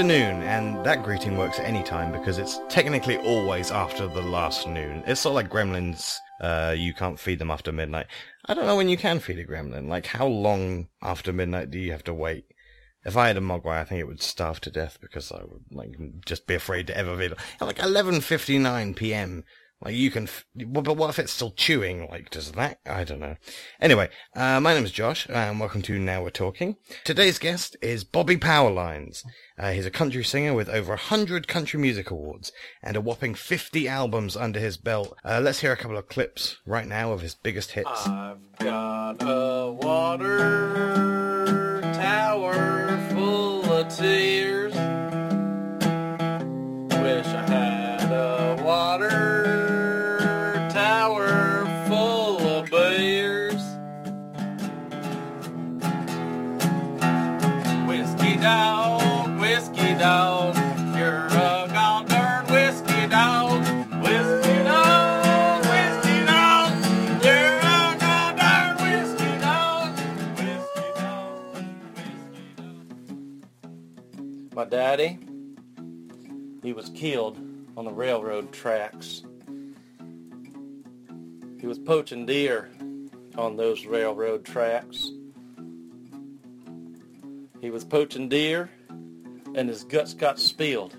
Afternoon, and that greeting works any time because it's technically always after the last noon. It's sort of like gremlins, uh, you can't feed them after midnight. I don't know when you can feed a gremlin. Like, how long after midnight do you have to wait? If I had a mogwai, I think it would starve to death because I would, like, just be afraid to ever feed it. Like 11.59 p.m., like you can, f- but what if it's still chewing? Like, does that? I don't know. Anyway, uh, my name is Josh, and welcome to Now We're Talking. Today's guest is Bobby Powerlines. Uh, he's a country singer with over hundred country music awards and a whopping fifty albums under his belt. Uh, let's hear a couple of clips right now of his biggest hits. I've got a water tower full of tears. Wish I killed on the railroad tracks. He was poaching deer on those railroad tracks. He was poaching deer and his guts got spilled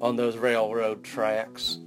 on those railroad tracks.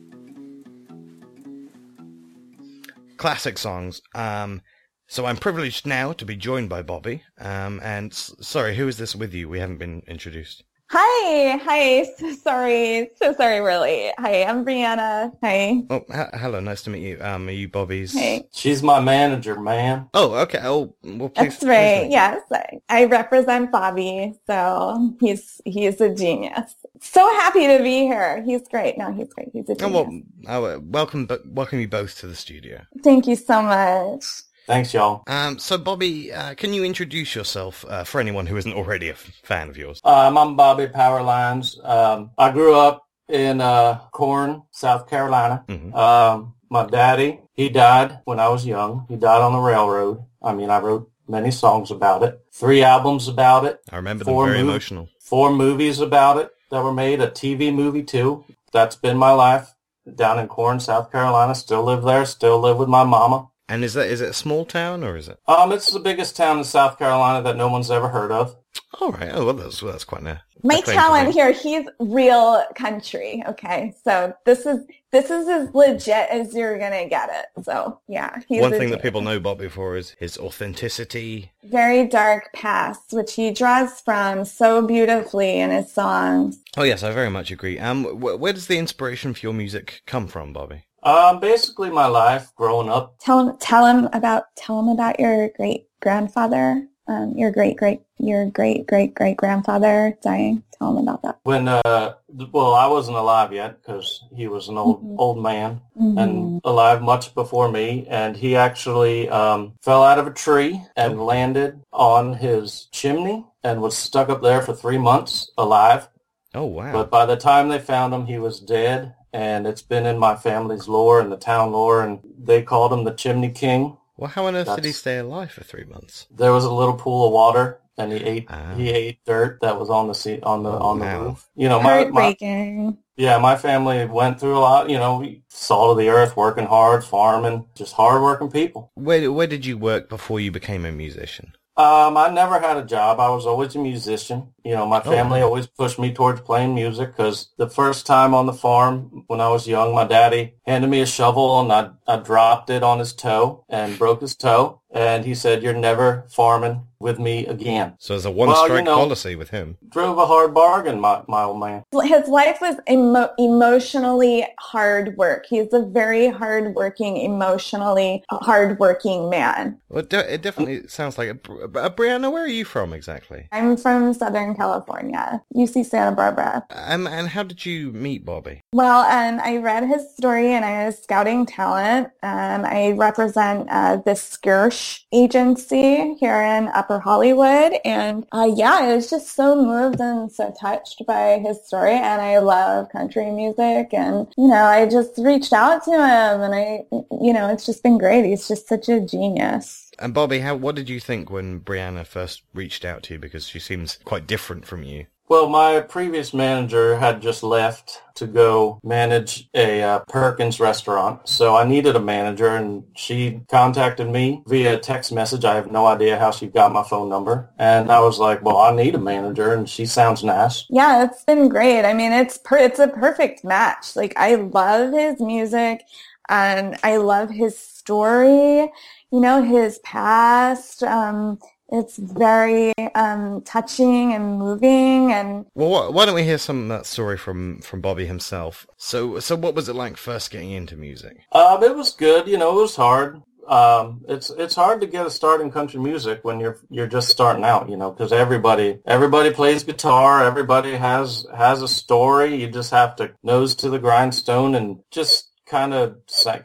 classic songs. Um, so I'm privileged now to be joined by Bobby. Um, and s- sorry, who is this with you? We haven't been introduced. Hi, hi. So sorry, so sorry, we're. Hi, I'm Brianna. Hi, Oh, h- hello, nice to meet you. Um, are you Bobby's? hey. She's my manager, man. Oh, okay. Oh, well, please. That's please right. don't. Yes, I, I represent Bobby, so he's he's a genius. So happy to be here. He's great. No, he's great. He's a Oh, genius. well, oh, uh, welcome, welcome you both to the studio. Thank you so much. Thanks, y'all. Um, so Bobby, uh, can you introduce yourself uh, for anyone who isn't already a fan of yours? Um, I'm Bobby Powerlines. Um, I grew up in uh, Corn, South Carolina. Mhm. Um, my daddy, he died when I was young. He died on the railroad. I mean, I wrote many songs about it, three albums about it, I remember them very move- emotional. four movies about it that were made, a TV movie too. That's been my life down in Corn, South Carolina. Still live there. Still live with my mama. And is that is it a small town or is it? Um, it's the biggest town in South Carolina that no one's ever heard of. All right. Oh, well, that's well, that's quite a My a claim talent here, he's real country. Okay, so this is this is as legit as you're gonna get it. So yeah, he's One a thing that people know Bobby for is his authenticity. very dark past, which he draws from so beautifully in his songs. Oh yes, I very much agree. Um, wh- where does the inspiration for your music come from, Bobby? Um, basically my life growing up. Tell him, tell him about, tell him about your great grandfather, um, your great great, your great great great grandfather dying. Tell him about that. When, uh, well, I wasn't alive yet because he was an old, Mhm. old man Mhm. and alive much before me. And he actually, um, fell out of a tree and landed on his chimney and was stuck up there for three months alive. Oh wow. But by the time they found him, he was dead. And it's been in my family's lore and the town lore. And they called him the Chimney King. well, how on earth did he stay alive for three months? There was a little pool of water, and he ate Ah. he ate dirt that was on the sea, on the Oh, on the wow. roof. You know, my, my Heartbreaking. yeah, my family went through a lot. You know, salt of the earth, working hard, farming, just hardworking people. Where where did you work before you became a musician? Um, I never had a job. I was always a musician. You know, my Oh, family wow. always pushed me towards playing music because the first time on the farm when I was young, my daddy handed me a shovel and I, I dropped it on his toe and broke his toe. And he said, you're never farming with me again. So there's a one Well, you strike know- policy with him. Drove a hard bargain, my, my old man. His life was emo- emotionally hard work. He's a very hard-working, emotionally hard-working man. Well, it, definitely sounds like a, Bri- uh, Brianna. Where are you from exactly? I'm from Southern California, UC Santa Barbara. Um, and how did you meet Bobby? Well, um, I read his story and I was scouting talent. Um, I represent uh, the Skirsh agency here in Upper Hollywood. And uh, yeah, I was just so moved and so touched by his story. And I love country music. And, you know, I just reached out to him and I, you know, it's just been great. He's just such a genius. And Bobby, how what did you think when Brianna first reached out to you? Because she seems quite different from you. Well, my previous manager had just left to go manage a uh, Perkins restaurant. So I needed a manager and she contacted me via text message. I have no idea how she got my phone number. And I was like, well, I need a manager and she sounds nice. Yeah, it's been great. I mean, it's per- it's a perfect match. Like I love his music and I love his story, you know, his past. Um, it's very um, touching and moving and Well, why, why don't we hear some of that story from, from Bobby himself? So, so what was it like first getting into music? Um, it was good. You know, it was hard. Um, it's it's hard to get a start in country music when you're you're just starting out. You know, because everybody everybody plays guitar. Everybody has has a story. You just have to nose to the grindstone and just kind of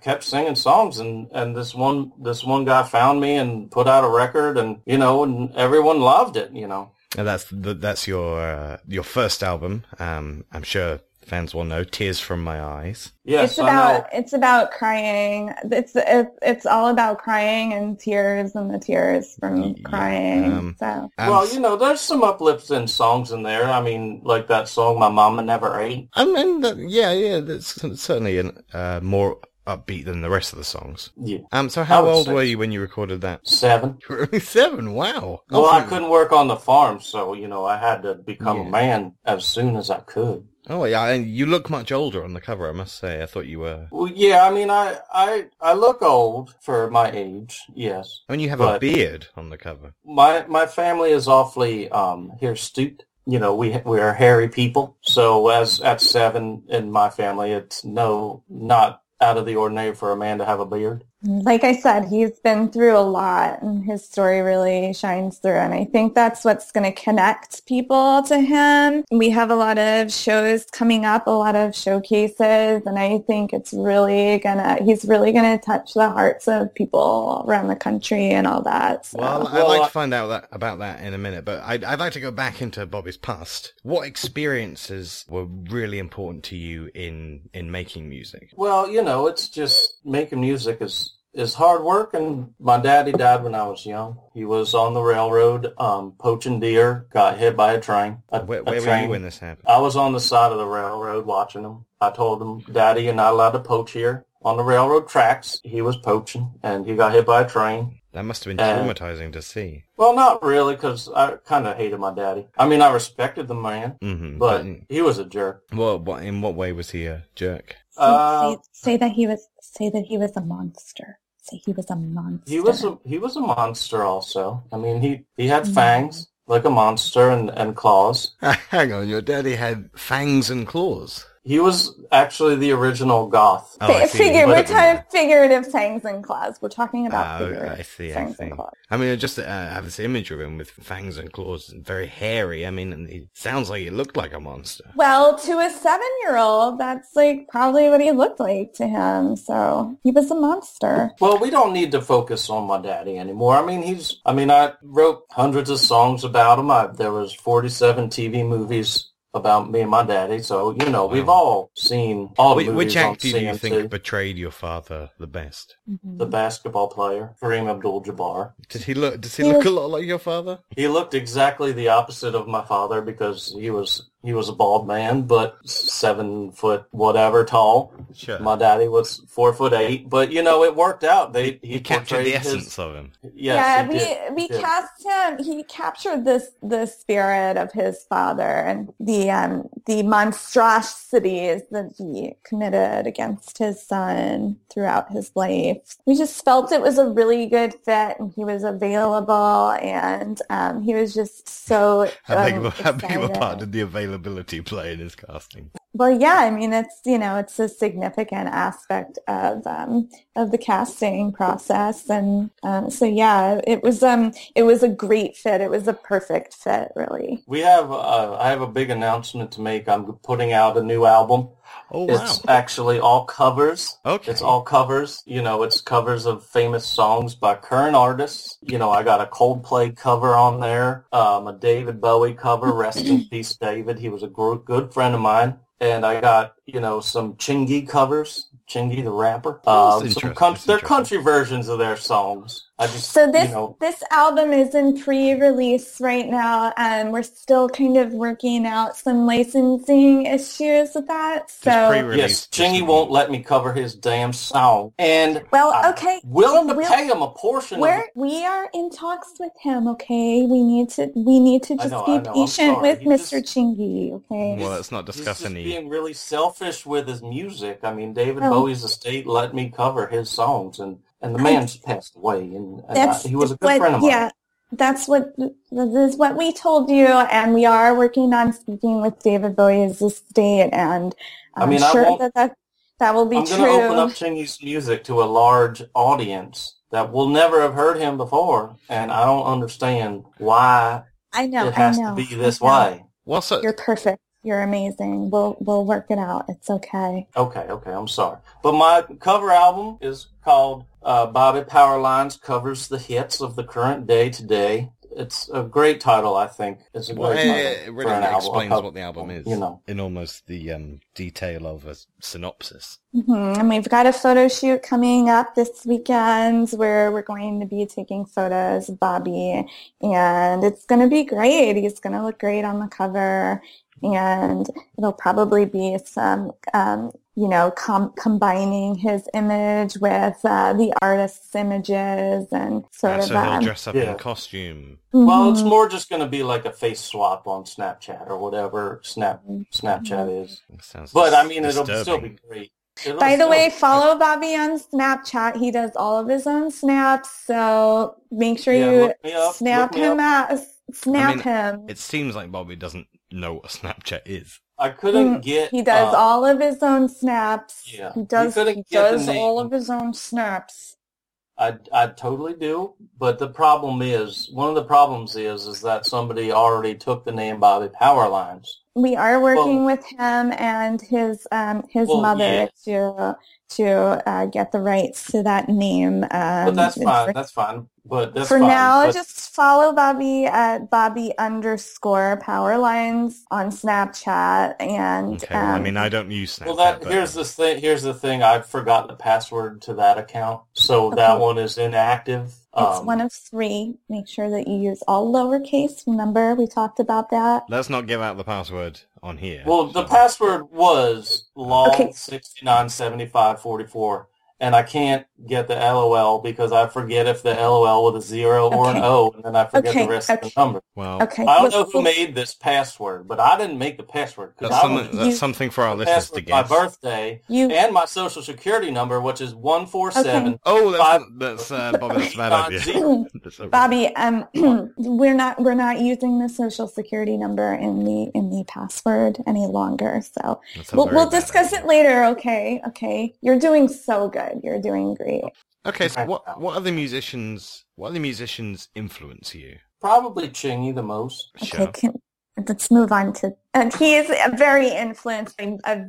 kept singing songs and and this one this one guy found me and put out a record and you know and everyone loved it you know And that's the, that's your uh, your first album. Um, I'm sure fans will know "Tears from My Eyes." yes it's about it's about crying. It's it's it's all about crying and tears and the tears from Yeah, crying. um, so well you know there's some uplifting songs in there i mean like that song my mama never ate I mean, that, yeah, yeah, that's certainly an, uh, more upbeat than the rest of the songs. yeah Um, so how old say were you when you recorded that? seven You were only seven. Wow. Well, Oh, I couldn't work on the farm, so you know I had to become Yeah. a man as soon as I could. Oh yeah, and you look much older on the cover. I must say. I thought you were. Well, yeah, I mean, I I I look old for my age. Yes, I mean, you have a beard on the cover. my my family is awfully um hirsute. You know, we we are hairy people. So as at seven in my family, it's no not out of the ordinary for a man to have a beard. Like I said, he's been through a lot and his story really shines through. And I think that's what's going to connect people to him. We have a lot of shows coming up, a lot of showcases. And I think it's really going to, he's really going to touch the hearts of people around the country and all that. So. Well, I'd like to find out that about that in a minute, but I'd, I'd like to go back into Bobby's past. What experiences were really important to you in in making music? Well, you know, it's just making music is is hard work and my daddy died when I was young. He was on the railroad, um, poaching deer, got hit by a train. A, Where, a where were you when this happened? I was on the side of the railroad watching him. I told him, Daddy, you're not allowed to poach here. On the railroad tracks, he was poaching and he got hit by a train. That must have been traumatizing to see. Well, not really, because I kind of hated my daddy. I mean, I respected the man, hmm but he was a jerk. well, what, in what way was he a jerk? Say, Uh, say, say that he was, say that he was a monster. Say he was a monster. He was a he was a monster. Also, I mean, he he had Mhm. fangs like a monster and and claws. Hang on, your daddy had fangs and claws. He was actually the original goth. Oh, I see. figure, we're But- talking figurative fangs and claws. We're talking about figurative I see, I fangs see. and claws. I mean, I just uh, have this image of him with fangs and claws and very hairy. I mean, and he sounds like he looked like a monster. Well, to a seven-year-old, that's like probably what he looked like to him. So he was a monster. Well, we don't need to focus on my daddy anymore. I mean, he's. I mean, I wrote hundreds of songs about him. I, there was forty-seven TV movies about me and my daddy. So you know, we've all seen all the Which, movies which actor do you CNC. think betrayed your father the best? Mm-hmm. the basketball player, Kareem Abdul-Jabbar. Did he look? Does he He look was- a lot like your father? He looked exactly the opposite of my father because he was he was a bald man, but seven foot whatever tall. Sure. My daddy was four foot eight, but you know it worked out. They he, he captured the portrayed his- essence of him. Yes, yeah, he we did. we did. cast him. He captured this the spirit of his father and the um the monstrosities that he committed against his son throughout his life. We just felt it was a really good fit, and he was available, and um, he was just so. How big, um, of a, how big of a part did the availability play in his casting? Well, yeah, I mean, it's, you know, it's a significant aspect of, um, of the casting process. And, um, so yeah, it was, um, it was a great fit. It was a perfect fit, really. We have uh, I have a big announcement to make. I'm putting out a new album. Oh wow! It's actually all covers. Okay. It's all covers. You know, it's covers of famous songs by current artists. You know, I got a Coldplay cover on there, um, a David Bowie cover. Rest in peace, David. He was a gr- good friend of mine. And I got, you know, some Chingy covers. Chingy the rapper. Um, some coun- That's they're country versions of their songs. I just, So this you know, this album is in pre-release right now, and we're still kind of working out some licensing issues with that. So, yes, Chingy won't let me cover his damn song, and well, I'm okay, willing to we'll- pay him a portion. we're of we are in talks with him. Okay, we need to we need to just know, be I know, I'm patient with He Mr. just- Chingy. Okay. Well, let's not He's discuss just any. being really selfish with his music. I mean, David Oh. Oh, Bowie's estate let me cover his songs, and and the I- man's passed away, and, and I, he was a good what, friend of mine. Yeah, that's what this is what we told you, and we are working on speaking with David Bowie's estate, and I I'm mean, sure won't- that, that that will be I'm going to open up Chingy's music to a large audience that will never have heard him before, and I don't understand why I know, it has I know. to be this know. way. Well, so You're perfect. You're amazing. We'll we'll work it out. It's okay. Okay, okay, I'm sorry. But my cover album is called uh, Bobby Powerlines Covers the Hits of the Current Day Today. It's a great title, I think. It's a great it, title it for really an album. explains what the album is You know. in almost the um, detail of a synopsis. hmm And we've got a photo shoot coming up this weekend where we're going to be taking photos of Bobby, and it's going to be great. He's going to look great on the cover, and it'll probably be some, um, you know, com- combining his image with uh, the artist's images and sort Uh, of. so he'll um, dress up Yeah. in costume. Well, it's more just going to be like a face swap on Snapchat or whatever Snap Snapchat is. Sounds But I dis- mean, it'll still be great. It'll By the still way, be- follow Bobby on Snapchat. He does all of his own snaps, so make sure Yeah, you up, snap look me him out. Snap I mean, him. It seems like Bobby doesn't know what Snapchat is. I couldn't Mm, get. He does uh, all of his own snaps. Yeah, He does. He does all of his own snaps. I, I totally do, but the problem is one of the problems is is that somebody already took the name Bobby Powerlines. We are working Well- with him and his um his Well, mother yeah. to to uh, get the rights to that name. Um, But that's and fine. for- That's fine. But for fine, now, but- just follow Bobby at Bobby underscore Powerlines on Snapchat. And okay, um, I mean, I don't use Snapchat. Well, that, but... here's the thing. Here's the thing. I forgot the password to that account, so okay. that one is inactive. It's um, one of three. Make sure that you use all lowercase. Remember, we talked about that. Let's not give out the password on here. Well, so. the password was long okay. 697544. And I can't get the LOL because I forget if the LOL with a zero or an O, and then I forget Okay, the rest okay. of the number. Well, Okay. I don't let's- know who made this password, but I didn't make the password that's I was something, that's You- something for our the listeners to password my birthday you. and my social security number, which is one four seven. Oh, that's, Five- that's uh, Bobby, that's a bad idea. zero. That's a- Bobby, um, we're not we're not using the social security number in the in the password any longer. So we'll we'll discuss idea. it later. Okay, okay. You're doing so good. You're doing great. Okay, so Right what now. what other musicians what other musicians influence you? Probably Chingy the most. Okay, Sure. can, let's move on to. And he is a very influencing a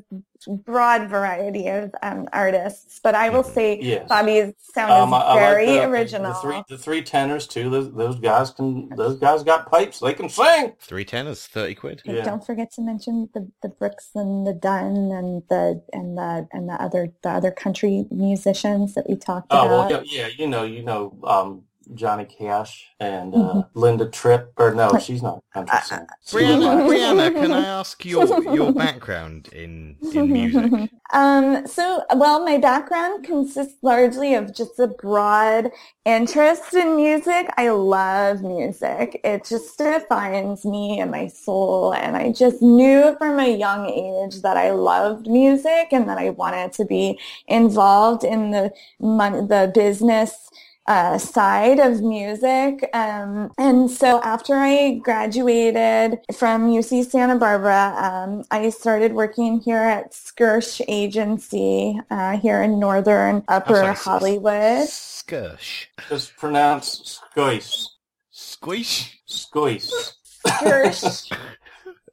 broad variety of um, artists, but I will Mhm. say Yes. Bobby's sound Um, is I- I like very the- original. The three, the three tenors too. Those, those guys can. Those guys got pipes. They can sing. Three tenors, thirty quid. Yeah. Don't forget to mention the, the Brooks and the Dunn and the and the and the other the other country musicians that we talked Oh about. well, yeah, yeah. You know, you know, um, Johnny Cash and uh, Mhm. Linda Tripp. Or no, she's not a country Uh, singer. Brianna, Brianna, can I ask your your background in in music? Um, so, well, my background consists largely of just a broad interest in music. I love music. It just defines me and my soul. And I just knew from a young age that I loved music and that I wanted to be involved in the mon- the business uh, side of music. Um, and so after I graduated from UC Santa Barbara, um, I started working here at Skirsh Agency uh, here in northern Upper sorry, Hollywood. Skirsh. It's pronounced Skois. Squish. Skois. Skirsh.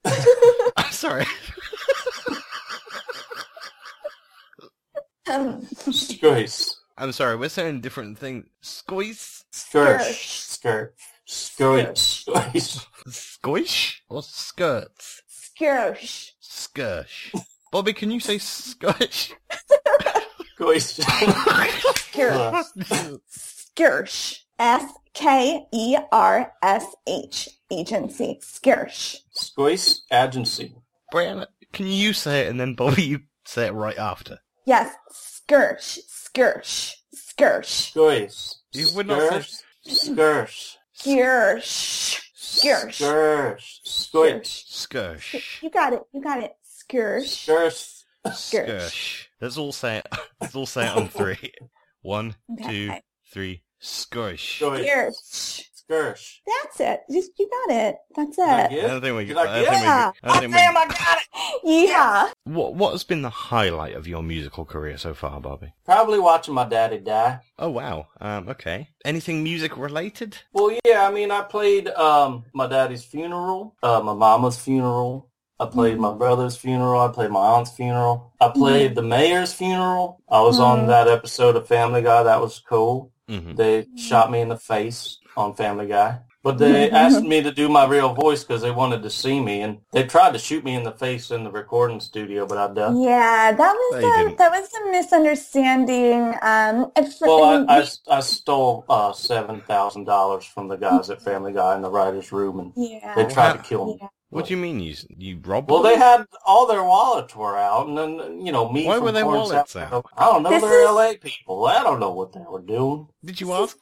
I'm sorry. um, Skois. I'm sorry. We're saying different things. Squish. Skirsh. Skirt. Skois. Skois. Squish or skirts? Skirsh. Skirsh. Bobby, can you say skirsh? Skois. Skirsh. Skirsh. S K E R S H agency. Skirsh. Squeeze Agency. Brianna, can you say it and then Bobby, you say it right after? Yes, skirsh, skirsh, skirsh, Squeeze. You would not say- Skirsh. skirsh, skirsh. Skirsh. Squeeze. Skirsh. You got it. You got it. Skirsh. Skirsh. Skirsh. Skirsh. Let's all say it. Let's all say it on three. One, two, three. Skirsh. Skirsh. Skirsh. That's it. Just you got it. That's Did I it. get I don't think we Did get. I I don't think we. Yeah. I don't think we- Damn, I got it. Yeah. What What has been the highlight of your musical career so far, Bobby? Probably watching my daddy die. Oh wow. Um. Okay. Anything music related? Well, yeah, I mean, I played um, my daddy's funeral, uh, my mama's funeral. I played my brother's funeral. I played my aunt's funeral. I played the mayor's funeral. I was on Mhm. that episode of Family Guy. That was cool. hmm They shot me in the face on Family Guy. But they asked me to do my real voice because they wanted to see me, and they tried to shoot me in the face in the recording studio, but I ducked. Yeah, that was No, a, that was a misunderstanding. Um, at fir- Well, I, I, I stole uh, seven thousand dollars from the guys at Family Guy in the writers' room, and yeah, they tried to kill me. yeah. What do you mean you s- you robbed? Well, them? they had all their wallets were out, and then you know me. Why from were their wallets South out? I don't know. This they're is- LA people. I don't know what they were doing. Did you ask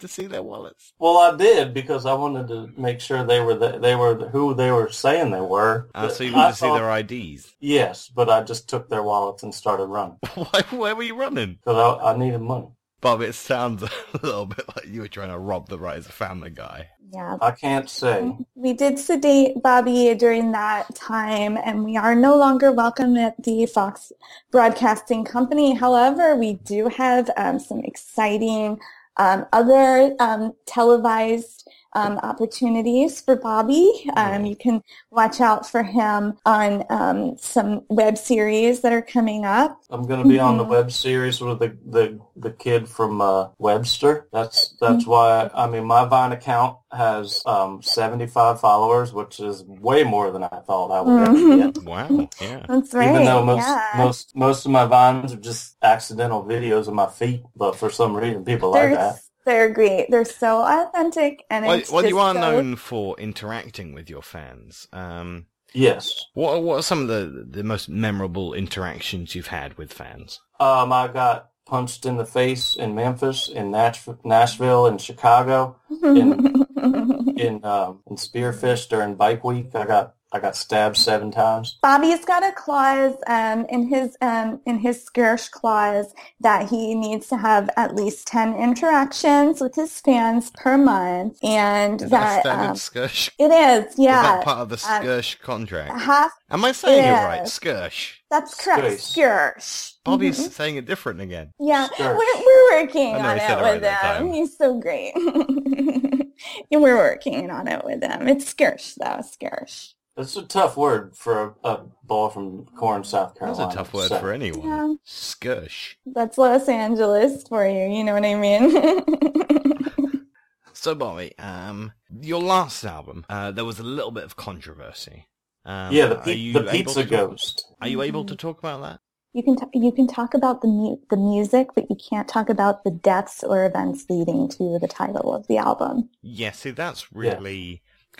to see their wallets? Well, I did because I wanted to make sure they were the, they were who they were saying they were. Ah, so you I wanted to see their IDs? Yes, but I just took their wallets and started running Why? Where were you running? because I, I needed money. Bob, it sounds a little bit like you were trying to rob the Rise of Family Guy. Yeah. I can't say. We did sedate Bobby during that time, and we are no longer welcome at the Fox Broadcasting Company. However, we do have um, some exciting um, other um, televised um, opportunities for Bobby. Um, you can watch out for him on um, some web series that are coming up. I'm going to be on the Mhm. web series with the the, the kid from uh, Webster. That's that's Mm-hmm. why I mean my Vine account has um, 75 followers, which is way more than I thought I would ever Mhm. get. Wow. Yeah. That's right. Even though most yeah. most most of my vines are just accidental videos of my feet, but for some reason people like that. They're great. They're so authentic, and Well, it's well you are so- known for interacting with your fans. Um, Yes. what are, what are some of the the most memorable interactions you've had with fans? Um, I got punched in the face in Memphis, in Nash- Nashville, in Chicago, in um, in Spearfish during Bike Week. I got I got stabbed seven times. Bobby's got a clause um, in his um, in his Skirsh clause that he needs to have at least ten interactions with his fans per month, and Is that that a standard um, skirsh? it is. Is Yeah, that part of the um, skirsh contract? half. Am I saying it right? Skirsh. That's correct. Skirsh. Skirsh. Bobby's Mhm. saying it different again. Yeah, we're, we're working on it it right with that him. He's so great. and we're working on it with him. It's Skirsh though, Skirsh. It's a tough word for a, a boy from Corn, South Carolina. That's a tough word So, for anyone. Yeah. Skirsh. That's Los Angeles for you. You know what I mean? So, Bobby, um, your last album, uh, there was a little bit of controversy. Um, Yeah, the, pe- the Pizza to talk- Ghost. Are you able to talk about that? you can t- you can talk about the mu- the music, but you can't talk about the deaths or events leading to the title of the album. Yeah, see, that's Yeah.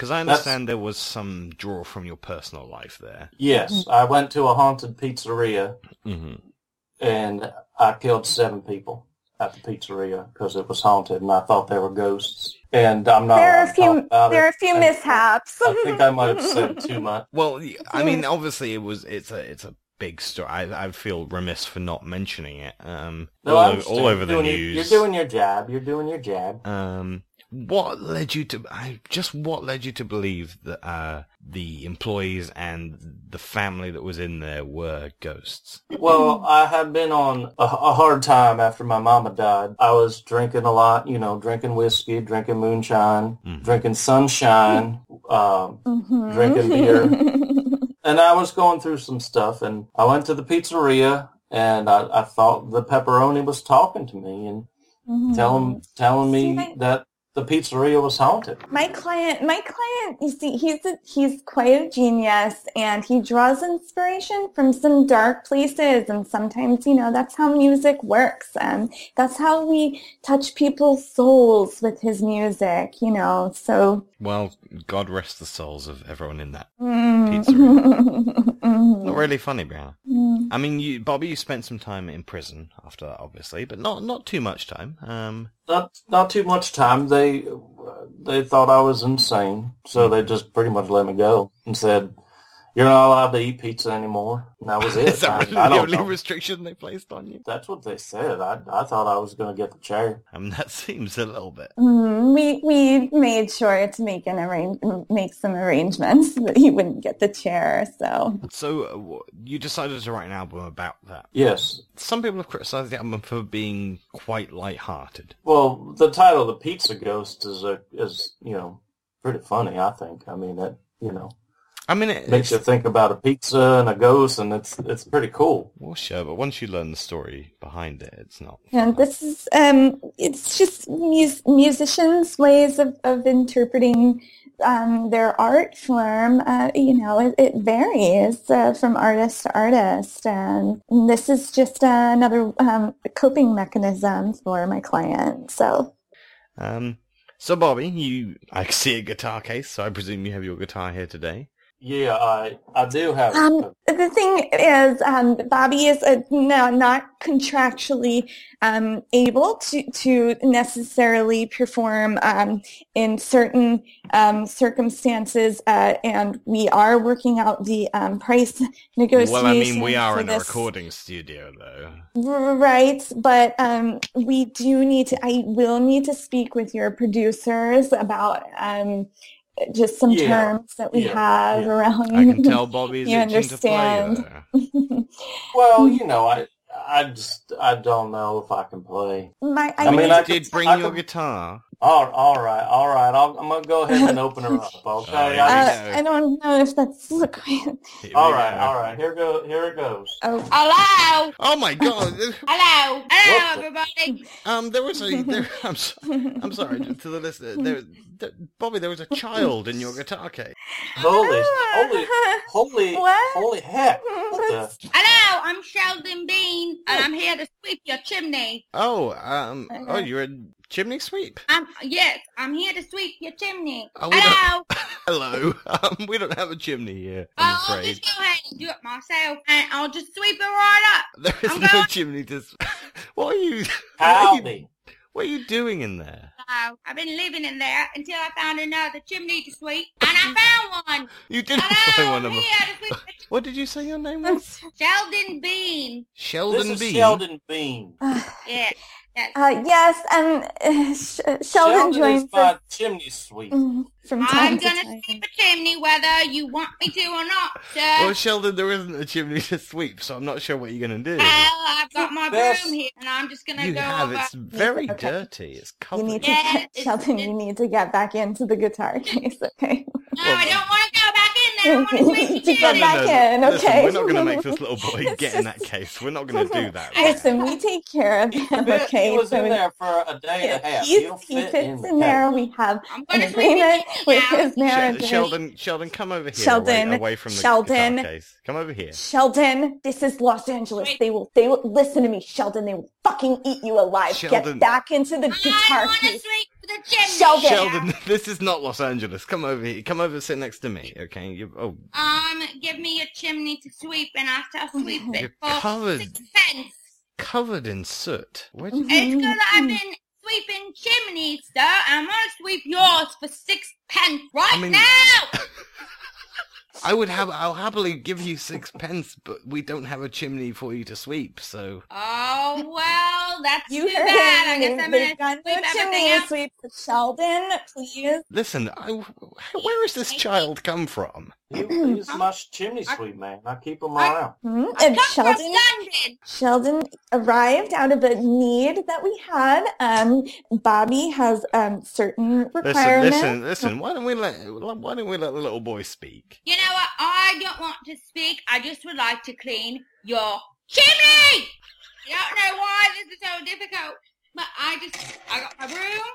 Really because I That's- understand there was some draw from your personal life there. Yes, I went to a haunted pizzeria hmm and I killed seven people at the pizzeria because it was haunted and I thought they were ghosts. And I'm not. there are a few there are a few mishaps. I think I might have said too much. Well, I mean, obviously, it was it's a it's a big story. I I feel remiss for not mentioning it. Um, No, all, I o- understand. all over the news. Your, you're doing your job. You're doing your job. Um, what led you to? I just what led you to believe that uh, the employees and the family that was in there were ghosts? Well, I had been on a, a hard time after my mama died. I was drinking a lot, you know, drinking whiskey, drinking moonshine, Mhm. drinking sunshine, um, Mhm. Drinking beer. and I was going through some stuff. And I went to the pizzeria, and I, I thought the pepperoni was talking to me and Mhm. telling telling See, me I- that the pizzeria was haunted. My client, my client, you see, he's a, he's quite a genius, and he draws inspiration from some dark places. And sometimes, you know, that's how music works, and that's how we touch people's souls with his music. You know, so. Well, God rest the souls of everyone in that. Mm. Not really funny, Brianna. Mm. I mean, you, Bobby, you spent some time in prison after that, obviously, but not not too much time. Um, Not not too much time. They they thought I was insane, so they just pretty much let me go and said, "You're not allowed to eat pizza anymore." And that was it. is that really I the don't only know. restriction they placed on you? That's what they said. I I thought I was going to get the chair. I mean, that seems a little bit. Mm, we we made sure to make an arrange make some arrangements that he wouldn't get the chair. So So, uh, you decided to write an album about that. Yes. Some people have criticized the album for being quite light-hearted. Well, the title, "The Pizza Ghost," is a is you know pretty funny. I think. I mean, it you know I mean, it, makes you think about a pizza and a ghost, and it's it's pretty cool. well, sure, but once you learn the story behind it, it's not. and this is um it's just mus- musicians' ways of of interpreting um their art form. Uh, you know, it, it varies uh, from artist to artist, and this is just uh, another um, coping mechanism for my client. So. Um, so, Bobby, you, I see a guitar case, so I presume you have your guitar here today. Yeah, I I do have. Um, the thing is, um, Bobby is uh, no, not contractually um, able to, to necessarily perform um, in certain um, circumstances, uh, and we are working out the um, price negotiation. Well, I mean, we are for in a recording studio, though. Right, but um, we do need to. I will need to speak with your producers about um, just some Yeah, terms that we yeah, have yeah. around. I can tell Bobby's You itching to play understand. there. Well, you know, I I just I don't know if I can play. My, I, I mean, need I to- did bring I your could- guitar. All, all right, all right. I'll, I'm gonna go ahead and open her up. Okay. Oh, yeah. I- uh, I don't know if that's look. Here all right, all right. Here go. Here it goes. Oh, Hello, Oh my god! hello, hello, What everybody. Um, there was a. There, I'm, so, I'm sorry to the listener. There, there, Bobby, there was a child in your guitar case. Holy, holy, holy, What? holy heck! What the? Hello, I'm Sheldon Bean, and I'm here to sweep your chimney. Oh, um, oh, you're a chimney sweep. I'm yes, I'm here to sweep your chimney. Oh, hello. Hello. Um, we don't have a chimney here. I'm I'll just go ahead and do it myself, and I'll just sweep it right up. there is I'm no going- chimney to. What are you? What are you, what are you doing in there? Hello. I've been living in there until I found another chimney to sweep, and I found one. You didn't Hello, find one of them. here to sweep the What did you say your name was? Sheldon Bean. Sheldon This is Bean. Sheldon Bean. Yes. Yes. uh, yes, and uh, Sh- Sheldon, Sheldon is joins my us chimney sweep. mm, from time I'm gonna time. sweep a chimney whether you want me to or not, sir. Well, Sheldon, there isn't a chimney to sweep, so I'm not sure what you're gonna do. Well, I've got my Best- broom here, and I'm just gonna You go have. over. It's very Okay. dirty. It's You covered. need to Yeah, get, Sheldon. it's- You need to get back into the guitar case, okay? No, I don't want to go back in there. I want to sweep To the get chimney. back in, listen, okay? we're not going to make this little boy It's get in that case. We're not going to do that. Listen, we take care of him, okay? he was So in there for a day and a half. he's- He'll he fit fits in, in there. We have I'm an gonna sweep the agreement with his Sh- manager. Sheldon, Sheldon, come over here. Sheldon, away, away from the Sheldon. case. Come over here. Sheldon, this is Los Angeles. Wait. They will, they will listen to me, Sheldon. They will fucking eat you alive. Sheldon. Get back into the I guitar want to case. The chimney. Sheldon. Sheldon, this is not Los Angeles. Come over here. Come over, and sit next to me. Okay. You, oh, Um, give me a chimney to sweep, and I shall sweep it for covered. six pence. covered in soot. Where'd you? It's because I've been sweeping chimneys, sir, and I'm gonna sweep yours for six pence right I mean- now. I would have. I'll happily give you six pence, but we don't have a chimney for you to sweep. So Oh well, that's You too heard bad. I guess I'm gonna got no sweep everything chimney else. sweep. Sheldon, please. listen. I, where has this child come from? He, he's my chimney sweep man. I keep him around. Hmm? And Sheldon. Sheldon arrived out of a need that we had. Um, Bobby has um certain Listen, requirements. listen, listen. Why don't we let? Why don't we let the little boy speak? You know what? I don't want to speak. I just would like to clean your chimney. I don't know why this is so difficult, but I just I got my broom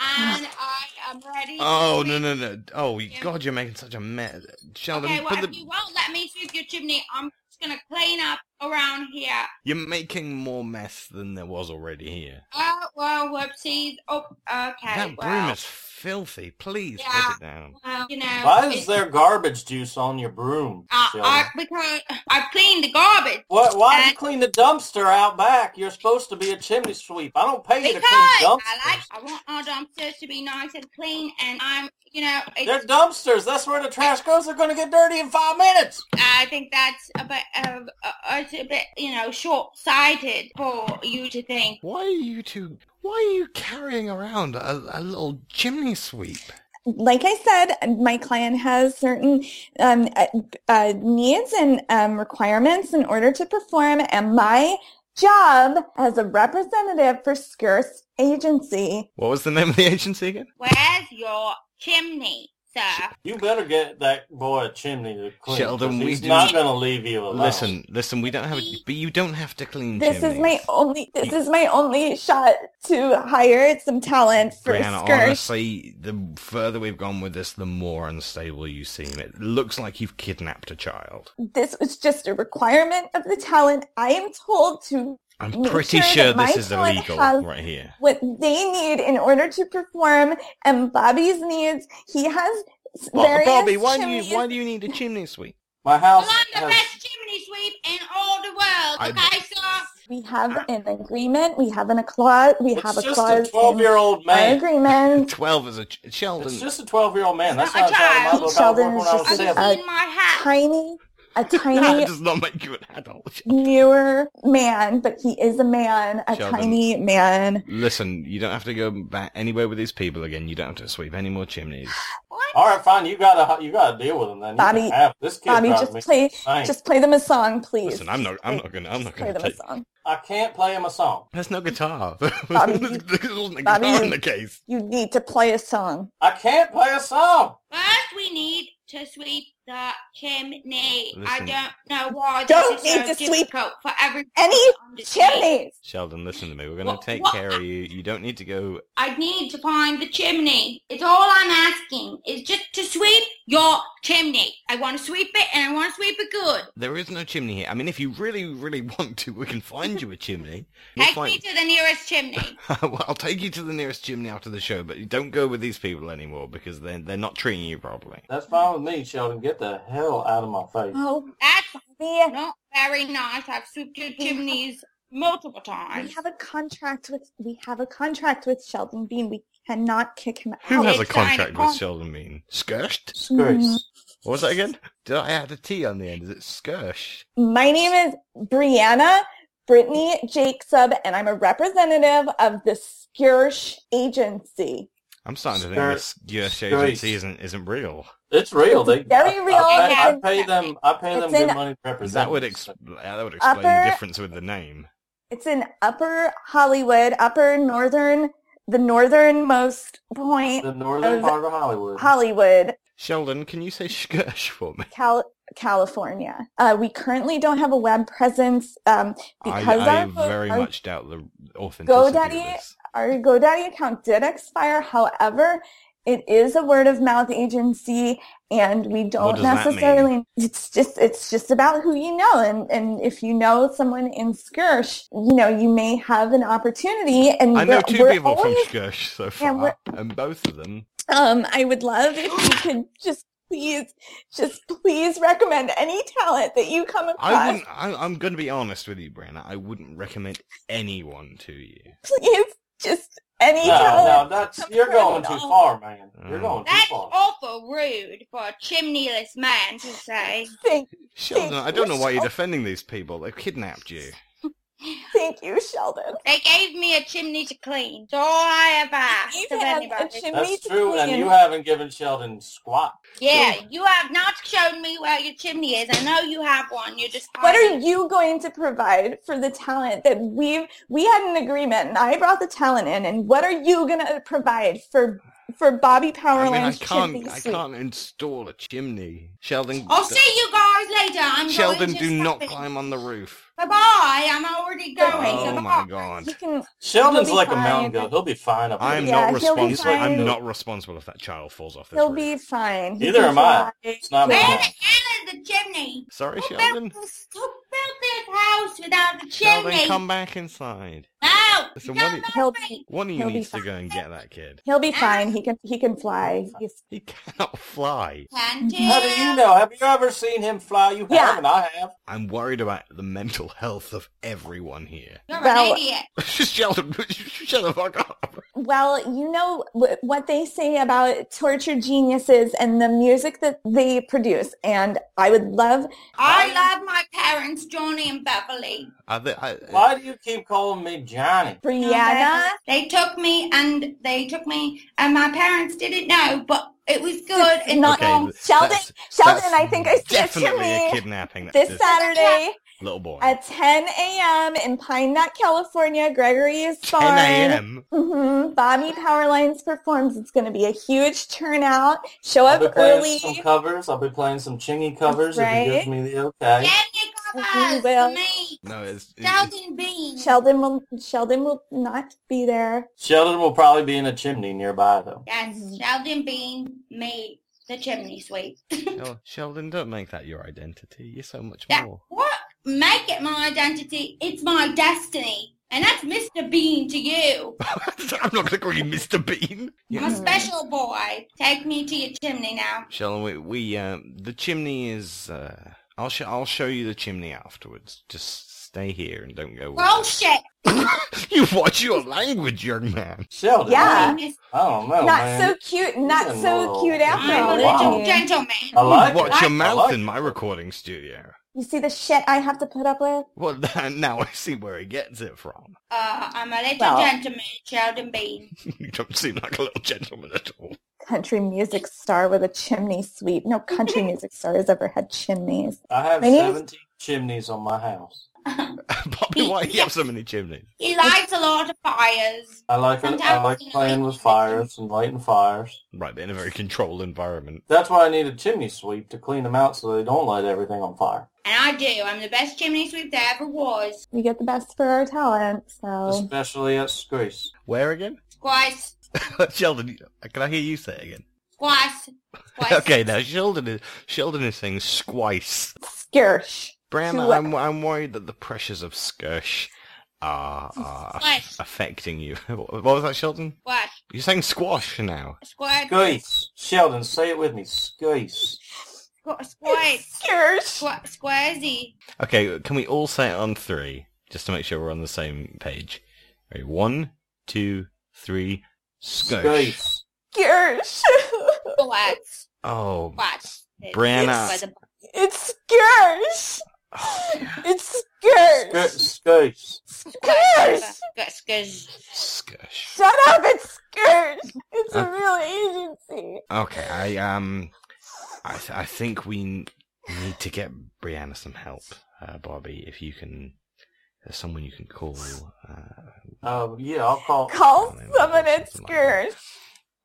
and I am ready. Oh no no no! Oh Yeah. God, you're making such a mess, Sheldon. Okay, well, if the, you won't let me sweep your chimney, I'm just gonna clean up around here. you're making more mess than there was already here. Oh, well, whoopsies. Oh, okay. that well, broom is filthy. Please Yeah. put it down. well, you know. Why is it's- there garbage juice on your broom, Uh, I, because I've cleaned the garbage. What, why do you clean the dumpster out back? You're supposed to be a chimney sweep. I don't pay you to clean dumpsters. I like, I want our dumpsters to be nice and clean, and I'm, you know, They're dumpsters. That's where the trash goes. They're going to get dirty in five minutes. I think that's a bit of, uh, it's a bit, you know, short-sighted for you to think. Why are you two? Why are you carrying around a, a little chimney sweep? like I said, my client has certain um, uh, uh, needs and um, requirements in order to perform, and my job as a representative for Skirst Agency. What was the name of the agency again? Where's your chimney, sir? You better get that boy a chimney to clean. Sheldon, 'cause we he's do- not going to leave you alone. Listen, listen. We don't have, a, but you don't have to clean This is my only. This is my only shot to hire some talent for Brianna, Skirst. honestly, the further we've gone with this, the more unstable you seem. It looks like you've kidnapped a child. This was just a requirement of the talent. I am told to I'm Make pretty sure sure this is talent illegal has- right here. what they need in order to perform, and Bobby's needs. He has s- Bo- various Bobby, why do you why do you need a chimney sweep? My house. Well, house I'm the has... best chimney sweep in all the world, I- okay, sir? We have an agreement. We have an a clause. We It's have a just clause a 12-year-old man. agreement. Twelve is a ch- Sheldon. It's just a 12-year-old man. That's Not not a a child in my child. book. Sheldon is when I was just a- I've seven. Seen my house. Tiny, a that tiny, does not make you an adult. newer man, but he is a man, a Sheldon. tiny man. Listen, you don't have to go back anywhere with these people again. You don't have to sweep any more chimneys. All right, fine. You gotta you gotta deal with him then. You Bobby- have this kid Bobby, just me play, insane. just play them a song, please. Listen, I'm not. I'm not gonna. I'm not gonna play them a song. I can't play him a song. There's no guitar. Bobby, there wasn't a Bobby, guitar you- in the case. You need to play a song. I can't play a song. First, we need to sweep the chimney. I don't know why Don't this is need so to sweep difficult for everyone any to. Chimneys. Sheldon, listen to me. We're gonna What- take what- care of you. You don't need to go. I need to find the chimney. It's all I'm asking is just to sweep your chimney. I want to sweep it and I want to sweep it good. There is no chimney here. I mean, if you really, really want to, we can find you a chimney. We'll Take find- me to the nearest chimney. well, I'll take you to the nearest chimney after the show, but you don't go with these people anymore because they're they're not treating you properly. That's fine with me, Sheldon. Get the hell out of my face. Oh, That's Bobby, not very nice. I've swept your chimneys multiple times. we have a contract with we have a contract with Sheldon Bean. We cannot kick him out. Who has a contract with con- Sheldon Mean? Skirst? Disgrace. What was that again? Did I add a T on the end? Is it Skirsh? My name is Brianna Brittany Jacob, and I'm a representative of the Skirsh Agency. I'm starting to think Skir- this Skirsh Skirsh. agency isn't isn't real. It's real. They Very I- real. I, pay, I pay in- them. I pay them good in- money to represent. That would them. ex- that would explain the difference with the name. It's in Upper Hollywood, Upper Northern, the northernmost point, the northern of part of Hollywood. Hollywood, Sheldon, can you say Skirsh for me? Cal- California. Uh, we currently don't have a web presence um, I, because I our, very our, much doubt the authenticity GoDaddy- of this. our GoDaddy account did expire. However, it is a word of mouth agency, and we don't does that mean? necessarily. It's just it's just about who you know, and and if you know someone in Skirsh, you know you may have an opportunity. And I know 2 people always- from Skirsh so far, and both of them. Um, I would love if you could just please, just please recommend any talent that you come across. I wouldn't. I, I'm going to be honest with you, Brianna. I wouldn't recommend anyone to you. Please, just any No, no, that's you're going too far, man. You're Mm. going too That's far. awful rude for a chimneyless man to say. Thank, Sheldon, I don't know why you're defending these people. They've kidnapped you. thank you, Sheldon. They gave me a chimney to clean. That's all I ever asked You of have a anybody. chimney That's to true, and you haven't given Sheldon squat. Yeah, you have not shown me where your chimney is. I know you have one. You're just What are hiding. you going to provide for the talent that we've we had an agreement and I brought the talent in and what are you going to provide for for Bobby Power I mean, I Lines can't. I sweep. can't install a chimney. Sheldon. I'll see you guys later. I'm Sheldon, going to do not it. climb on the roof. Bye bye. I'm already going. Oh so my bye. god. Can. Sheldon's He'll be like a mountain goat. He'll be fine up I am. Yeah, not responsible. I'm not responsible if that child falls off this He'll roof. be fine. He Neither can am I. fly. It's not my fault. The hell is the chimney? Sorry, Who Sheldon. built this, who built this house without the chimney? Sheldon, come back inside. No, Listen, don't what do- move He'll me. be. One of you He'll needs to fine. go and get that kid. He'll be fine. He can. He can fly. He's, He cannot fly. Can't How do you know? Have you ever seen him fly? You Yeah. haven't. I have. I'm worried about the mental health of everyone here. You're Well- an idiot. Sheldon, shut the fuck up. well, you know what they say about tortured geniuses and the music that they produce, and I would love. I love my parents, Johnny and Beverly. Are they, I, Why do you keep calling me Johnny? Brianna. They took me and they took me and my parents didn't know, but it was good. And Not- okay, Sheldon- that's- Sheldon, that's I think I see a definitely a kidnapping. This this Saturday little boy. at 10 a.m. in Pine Nut, California, Gregory's 10 Barn. a.m. hmm Bobby Powerlines performs. It's going to be a huge turnout. Show up I'll be up playing early. some covers. I'll be playing some chingy covers if right. he gives me the okay. Candy We covers will. me. No, it's, it's Sheldon Bean. Sheldon will Sheldon will not be there. Sheldon will probably be in a chimney nearby though. Yes, Sheldon Bean made the chimney sweep. Shel- Sheldon, don't make that your identity. You're so much That, more. what? Make it my identity. It's my destiny. And that's Mr. Bean to you. I'm not going to call you Mr. Bean. I'm a special boy. Take me to your chimney now. Sheldon, we, we um, the chimney is. Uh, I'll sh- I'll show you the chimney afterwards. Just stay here and don't go. Bullshit. you watch your language, young man. Sheldon. Yeah. Miss- I don't man. so cute. Not He's so cute after all. little is Wow. gentleman. I like watch it. your mouth like in my recording studio. You see the shit I have to put up with? Well, now I see where he gets it from. Uh, I'm a little Well- gentleman, Sheldon Bean. you don't seem like a little gentleman at all. Country music star with a chimney sweep. No country music star has ever had chimneys. I have My name's- 17 chimneys on my house. Bobby, why do you have so many chimneys? He lights a lot of fires. I like it. I like playing with fires and lighting fires. Right, but in a very controlled environment. That's why I need a chimney sweep to clean them out so they don't light everything on fire. And I do. I'm the best chimney sweep there ever was. We get the best for our talent, so Especially at Screase. Where again? Squash. Sheldon, can I hear you say it again? Squash. Squash. Okay, now Sheldon is Sheldon is saying squice. skirsh. Brianna, To- uh, I'm I'm worried that the pressures of skirsh are, are Squash. affecting you. What was that, Sheldon? Squash. You're saying squash now. Squash. Screase. Sheldon, say it with me. Screase. Squ- Squash. Skirsh. Squ- Squazzy. Okay, can we all say it on three, just to make sure we're on the same page? Ready, one, two, three. Skirsh. Screase. Skirsh. Squash. Oh, Squash. Brianna. it's skirsh. Oh dear. It's skirsh. Screase. Squash. Squash. Skirsh. Shut up, it's skirsh. It's a real agency. Okay, I um, I th- I think we need to get Brianna some help, uh, Bobby. If you can, there's someone you can call. Uh, Oh yeah, I'll call. Call someone at something like that. skirsh.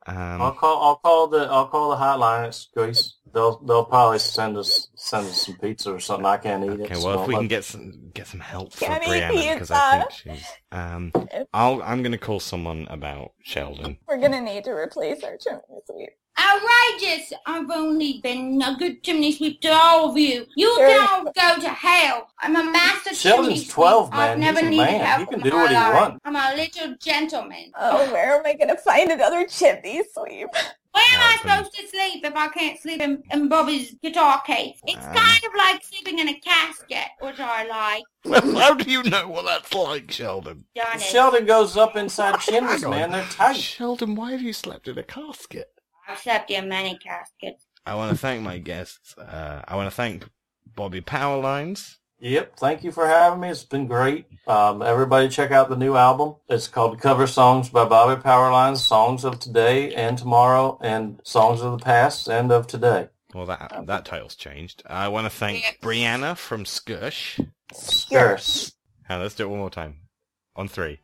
I'll um, call. I'll call the. I'll call the hotline at Screase. They'll. They'll probably send us. Send us some pizza or something. I can't eat it. okay, so well, if we I'll can get some get some help for Can eat Brianna, because I think she's um, I'll I'm gonna call someone about Sheldon. We're gonna need to replace our chimney sweep. Outrageous! I've only been a good chimney sweep to all of you. You Sure. can all go to hell. I'm a master Sheldon's chimney sweep. 12, I've man. never He's a needed man. help He can do my what he life. wants. I'm a little gentleman. Oh, where am I gonna find another chimney sweep? Where am I supposed to sleep if I can't sleep in, in Bobby's guitar case? It's Um. kind of like sleeping in a casket, which I like. Well, how do you know what that's like, Sheldon? Darn it. Sheldon goes up inside chimneys, Hang on. man. They're tight. Sheldon, why have you slept in a casket? I've slept in many caskets. I want to thank my guests. Uh, I want to thank Bobby Powerlines. Yep. Thank you for having me. It's been great. Um, everybody check out the new album. It's called Cover Songs by Bobby Powerlines, Songs of Today and Tomorrow, and Songs of the Past and of Today. Well, that that title's changed. I want to thank Yes. Brianna from Skirsh. Skirsh. Now let's do it one more time. On three.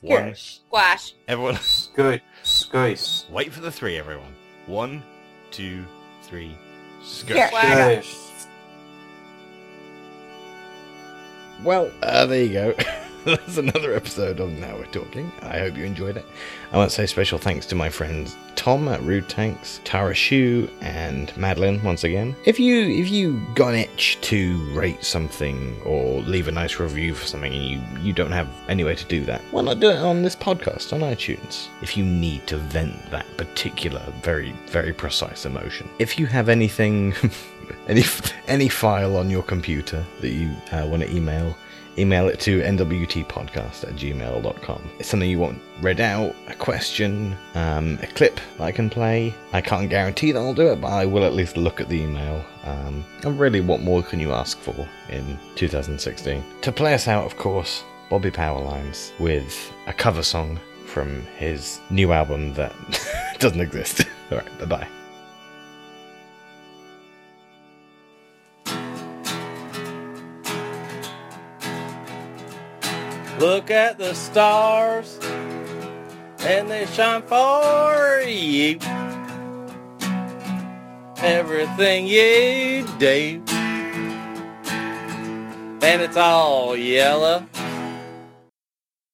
One. Skirsh. Squash. Everyone. Skirsh. Squish. Wait for the three, everyone. One, two, three. Squish. Skirt. Well, uh, there you go. That's another episode of Now We're Talking. I hope you enjoyed it. I want to say special thanks to my friends Tom at Rude Tanks, Tara Shu, and Madeline once again. If you if you got an itch to rate something or leave a nice review for something and you, you don't have any way to do that, why not do it on this podcast on iTunes? If you need to vent that particular, very, very precise emotion. If you have anything any any file on your computer that you uh, want to email email it to nwtpodcast at gmail.com it's something you want read out a question um, a clip i can play. I can't guarantee that i'll do it but i will at least look at the email. Um, and really what more can you ask for in 2016 to play us out of course bobby powerlines with a cover song from his new album that doesn't exist. All right bye bye Look at the stars, and they shine for you. Everything you do, and it's all yellow.